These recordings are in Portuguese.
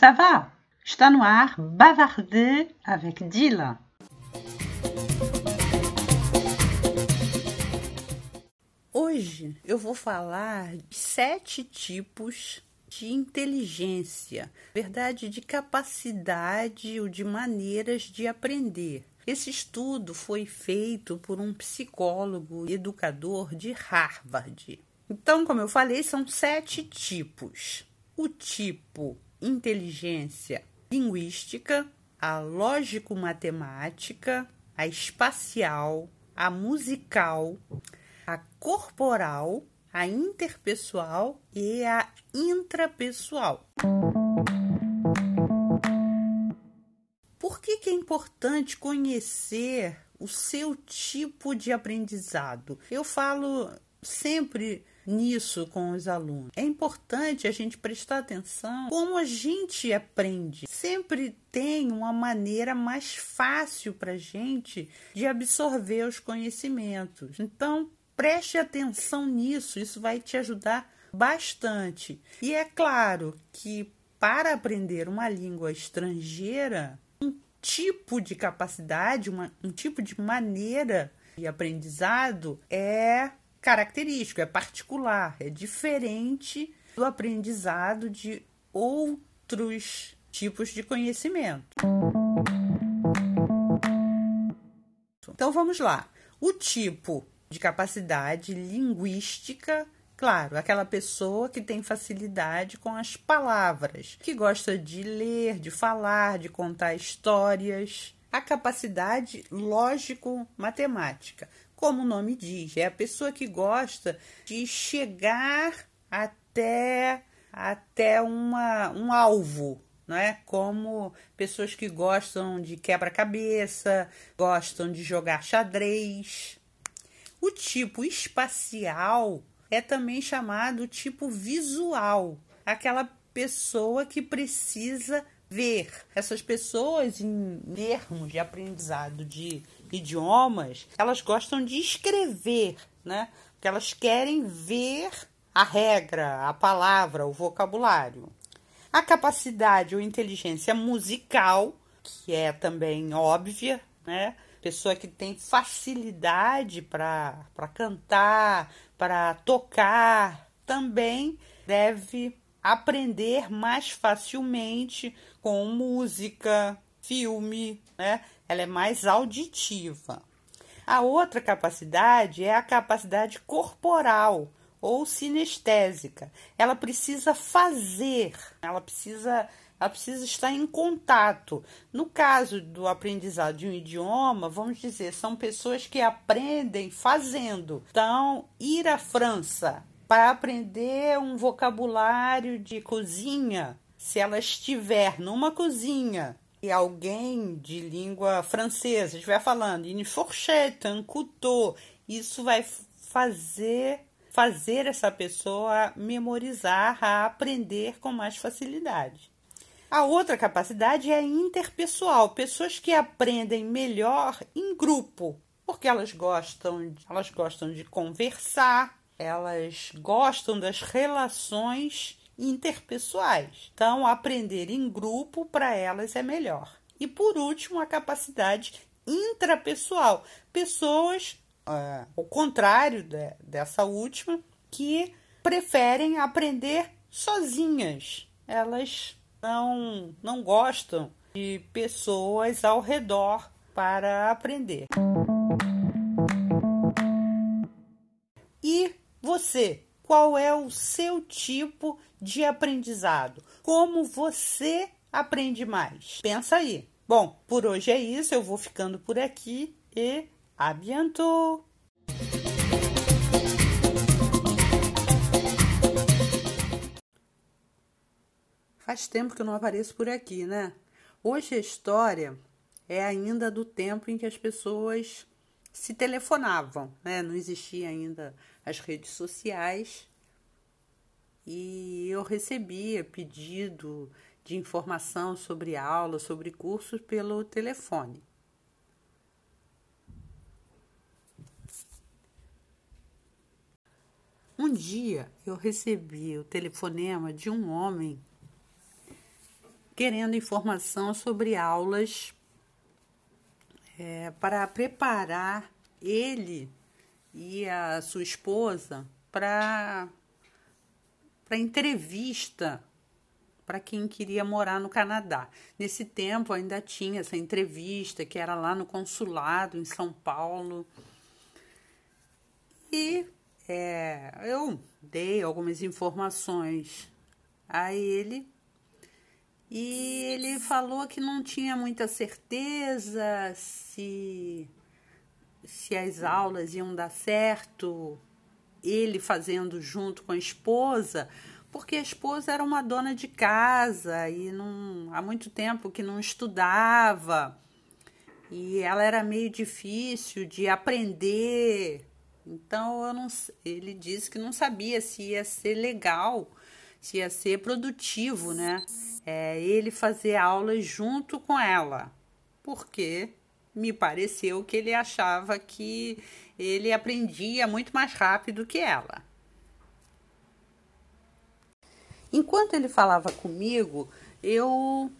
ça va? Está no ar Bavarder avec Dylan. Hoje eu vou falar de sete tipos de inteligência, verdade, de capacidade ou de maneiras de aprender. Esse estudo foi feito por um psicólogo e educador de Harvard. Então, como eu falei, são sete tipos. O tipo inteligência linguística, a lógico-matemática, a espacial, a musical, a corporal, a interpessoal e a intrapessoal. Por que, que é importante conhecer o seu tipo de aprendizado? Eu falo sempre nisso com os alunos. É importante a gente prestar atenção como a gente aprende. Sempre tem uma maneira mais fácil para a gente de absorver os conhecimentos. Então, preste atenção nisso, isso vai te ajudar bastante. E é claro que para aprender uma língua estrangeira, um tipo de capacidade, uma, um tipo de maneira de aprendizado é característico, é particular, é diferente do aprendizado de outros tipos de conhecimento. Então vamos lá. O tipo de capacidade linguística, claro, aquela pessoa que tem facilidade com as palavras, que gosta de ler, de falar, de contar histórias. A capacidade lógico-matemática, como o nome diz, é a pessoa que gosta de chegar até, até uma, um alvo, não é? Como pessoas que gostam de quebra-cabeça, gostam de jogar xadrez. O tipo espacial é também chamado tipo visual, aquela pessoa que precisa ver. Essas pessoas, em termos de aprendizado de idiomas, elas gostam de escrever, né? Porque elas querem ver a regra, a palavra, o vocabulário. A capacidade ou inteligência musical, que é também óbvia, né? Pessoa que tem facilidade para cantar, para tocar, também deve aprender mais facilmente com música, filme, né? Ela é mais auditiva. A outra capacidade é a capacidade corporal ou sinestésica. Ela precisa fazer, ela precisa, ela precisa estar em contato. No caso do aprendizado de um idioma, vamos dizer, são pessoas que aprendem fazendo. Então, ir à França para aprender um vocabulário de cozinha, se ela estiver numa cozinha e alguém de língua francesa estiver falando une fourchette, un couteau, isso vai fazer fazer essa pessoa memorizar, a aprender com mais facilidade. A outra capacidade é interpessoal, pessoas que aprendem melhor em grupo, porque elas gostam, elas gostam de conversar, elas gostam das relações interpessoais. Então, aprender em grupo para elas é melhor. E por último, a capacidade intrapessoal. Pessoas, é, ao contrário de, dessa última, que preferem aprender sozinhas. Elas não, não gostam de pessoas ao redor para aprender. E você, qual é o seu tipo de aprendizado? Como você aprende mais? Pensa aí. Bom, por hoje é isso, eu vou ficando por aqui e a bientôt! Faz tempo que eu não apareço por aqui, né? Hoje a história é ainda do tempo em que as pessoas se telefonavam, né? Não existia ainda as redes sociais e eu recebia pedido de informação sobre aula, sobre cursos pelo telefone. Um dia eu recebi o telefonema de um homem querendo informação sobre aulas é, para preparar ele e a sua esposa para para entrevista para quem queria morar no Canadá. Nesse tempo ainda tinha essa entrevista que era lá no consulado em São Paulo. E é, eu dei algumas informações a ele e ele falou que não tinha muita certeza se se as aulas iam dar certo, ele fazendo junto com a esposa, porque a esposa era uma dona de casa e não, há muito tempo que não estudava. E ela era meio difícil de aprender. Então eu não, ele disse que não sabia se ia ser legal, se ia ser produtivo, né? É, ele fazer aulas junto com ela. Porque me pareceu que ele achava que ele aprendia muito mais rápido que ela. Enquanto ele falava comigo, eu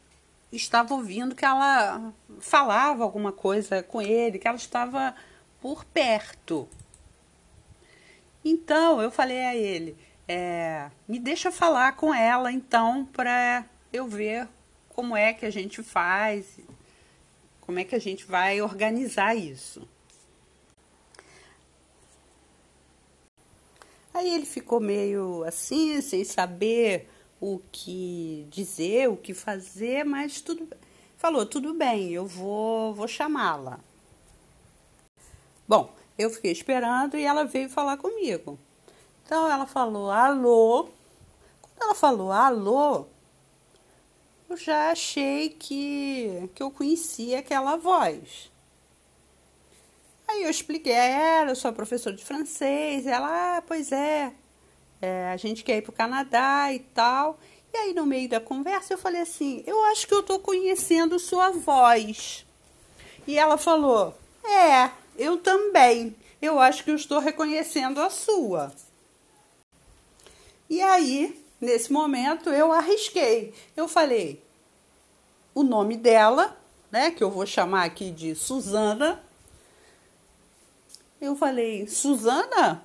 estava ouvindo que ela falava alguma coisa com ele, que ela estava por perto. Então eu falei a ele: é, me deixa falar com ela então para eu ver como é que a gente faz, como é que a gente vai organizar isso. Aí ele ficou meio assim, sem saber o que dizer, o que fazer, mas tudo falou, tudo bem, eu vou, vou chamá-la. Bom, eu fiquei esperando e ela veio falar comigo. Então ela falou alô. Quando ela falou alô, eu já achei que, que eu conhecia aquela voz. Aí eu expliquei a ela, eu sou professora de francês. Ela, ah, pois é, é, a gente quer ir para o Canadá e tal. E aí, no meio da conversa, eu falei assim: eu acho que eu estou conhecendo sua voz. E ela falou: é, eu também. Eu acho que eu estou reconhecendo a sua. E aí, nesse momento, eu arrisquei. Eu falei o nome dela, né, que eu vou chamar aqui de Suzana eu falei, Suzana?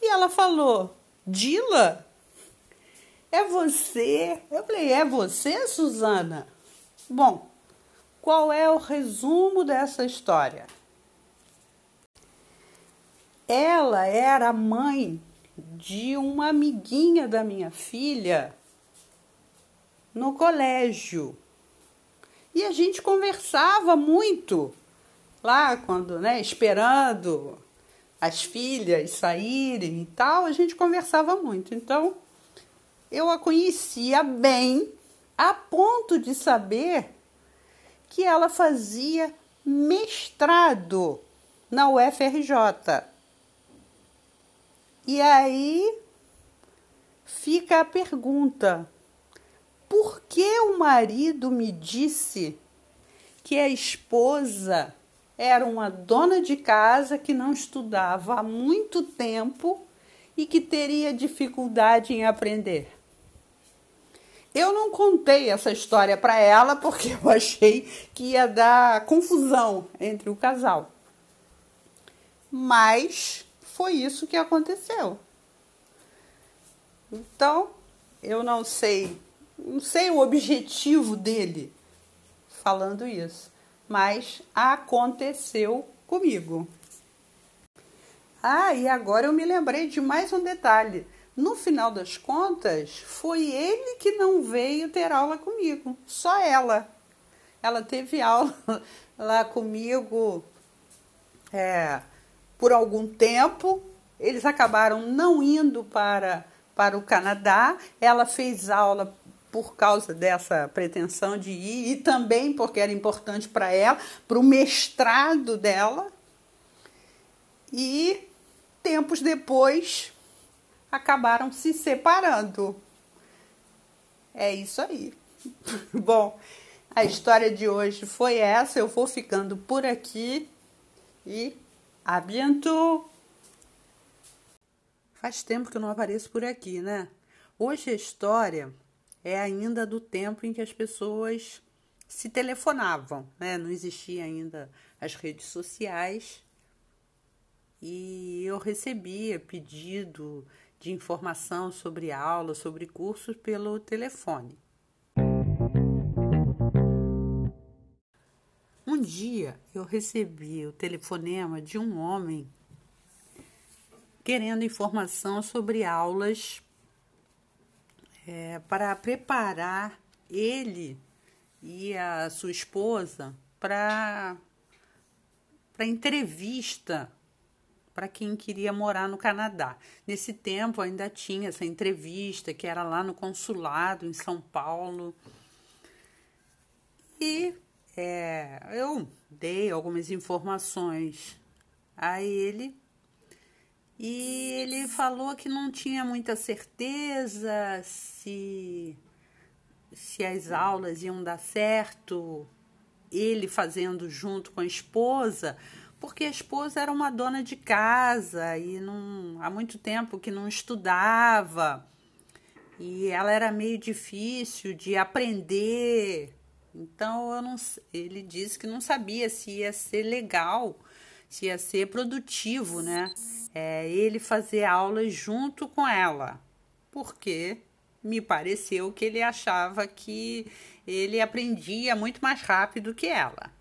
E ela falou, Dila? É você? Eu falei, é você, Suzana? Bom, qual é o resumo dessa história? Ela era mãe de uma amiguinha da minha filha no colégio. E a gente conversava muito lá quando, né, esperando as filhas saírem e tal, a gente conversava muito. Então, eu a conhecia bem a ponto de saber que ela fazia mestrado na UFRJ. E aí fica a pergunta: por que o marido me disse que a esposa era uma dona de casa que não estudava há muito tempo e que teria dificuldade em aprender. Eu não contei essa história para ela porque eu achei que ia dar confusão entre o casal. Mas foi isso que aconteceu. Então, eu não sei, não sei o objetivo dele falando isso mas aconteceu comigo. Ah, e agora eu me lembrei de mais um detalhe. No final das contas, foi ele que não veio ter aula comigo, só ela. Ela teve aula lá comigo é, por algum tempo. Eles acabaram não indo para, para o Canadá. Ela fez aula por causa dessa pretensão de ir e também porque era importante para ela, para o mestrado dela. E tempos depois acabaram se separando. É isso aí. Bom, a história de hoje foi essa. Eu vou ficando por aqui e a bientôt! Faz tempo que eu não apareço por aqui, né? Hoje a história é ainda do tempo em que as pessoas se telefonavam, né? Não existia ainda as redes sociais. E eu recebia pedido de informação sobre aula, sobre cursos pelo telefone. Dia eu recebi o telefonema de um homem querendo informação sobre aulas é, para preparar ele e a sua esposa para para entrevista para quem queria morar no Canadá. Nesse tempo ainda tinha essa entrevista que era lá no consulado em São Paulo. E é, eu dei algumas informações a ele e ele falou que não tinha muita certeza se se as aulas iam dar certo, ele fazendo junto com a esposa, porque a esposa era uma dona de casa e não, há muito tempo que não estudava. E ela era meio difícil de aprender. Então não, ele disse que não sabia se ia ser legal, se ia ser produtivo, né? É, ele fazer aulas junto com ela. Porque me pareceu que ele achava que ele aprendia muito mais rápido que ela.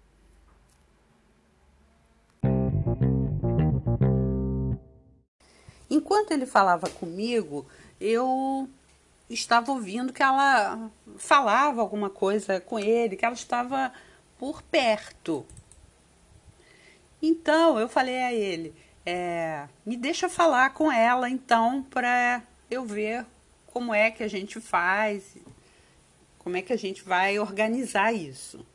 Enquanto ele falava comigo, eu estava ouvindo que ela falava alguma coisa com ele, que ela estava por perto. Então eu falei a ele: é, me deixa falar com ela então para eu ver como é que a gente faz, como é que a gente vai organizar isso.